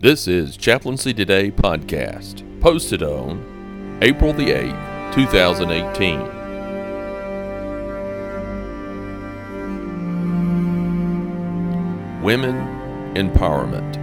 This is Chaplaincy Today podcast, posted on April the 8th, 2018. Women Empowerment.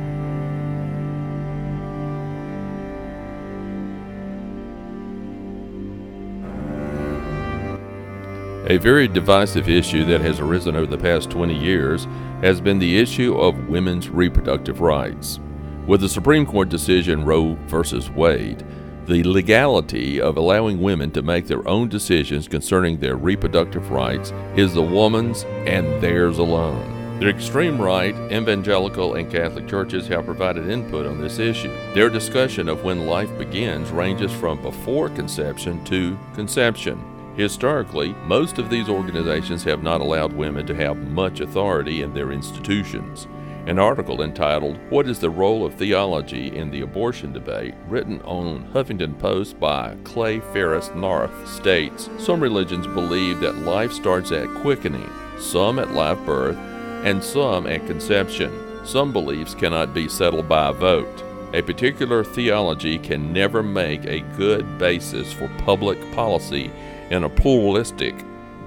A very divisive issue that has arisen over the past 20 years has been the issue of women's reproductive rights. With the Supreme Court decision Roe v. Wade, the legality of allowing women to make their own decisions concerning their reproductive rights is the woman's and theirs alone. The extreme right, evangelical, and Catholic churches have provided input on this issue. Their discussion of when life begins ranges from before conception to conception. Historically, most of these organizations have not allowed women to have much authority in their institutions. An article entitled, What is the Role of Theology in the Abortion Debate, written on Huffington Post by Clay Farris Naff, states Some religions believe that life starts at quickening, some at live birth, and some at conception. Some beliefs cannot be settled by a vote. A particular theology can never make a good basis for public policy in a pluralistic,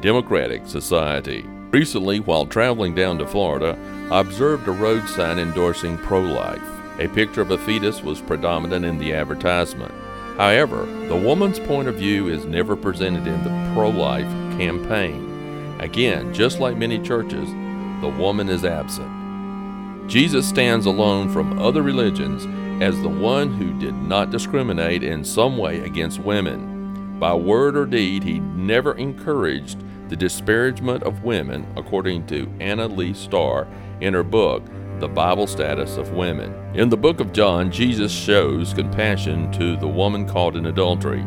democratic society. Recently, while traveling down to Florida, I observed a road sign endorsing pro life. A picture of a fetus was predominant in the advertisement. However, the woman's point of view is never presented in the pro life campaign. Again, just like many churches, the woman is absent. Jesus stands alone from other religions as the one who did not discriminate in some way against women. By word or deed, he never encouraged the disparagement of women, according to Anna Lee Starr in her book, The Bible Status of Women. In the book of John, Jesus shows compassion to the woman caught in adultery.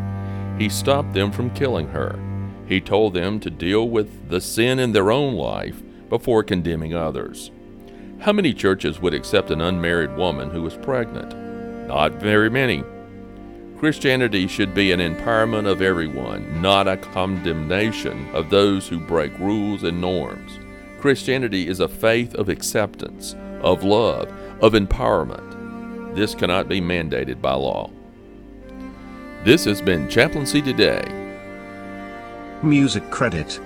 He stopped them from killing her. He told them to deal with the sin in their own life before condemning others. How many churches would accept an unmarried woman who was pregnant? Not very many. Christianity should be an empowerment of everyone, not a condemnation of those who break rules and norms. Christianity is a faith of acceptance, of love, of empowerment. This cannot be mandated by law. This has been Chaplaincy Today. Music credit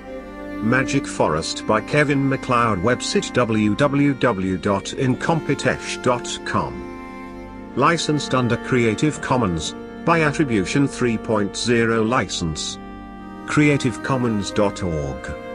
Magic Forest by Kevin MacLeod website www.incompetech.com Licensed under Creative Commons by Attribution 3.0 license. creativecommons.org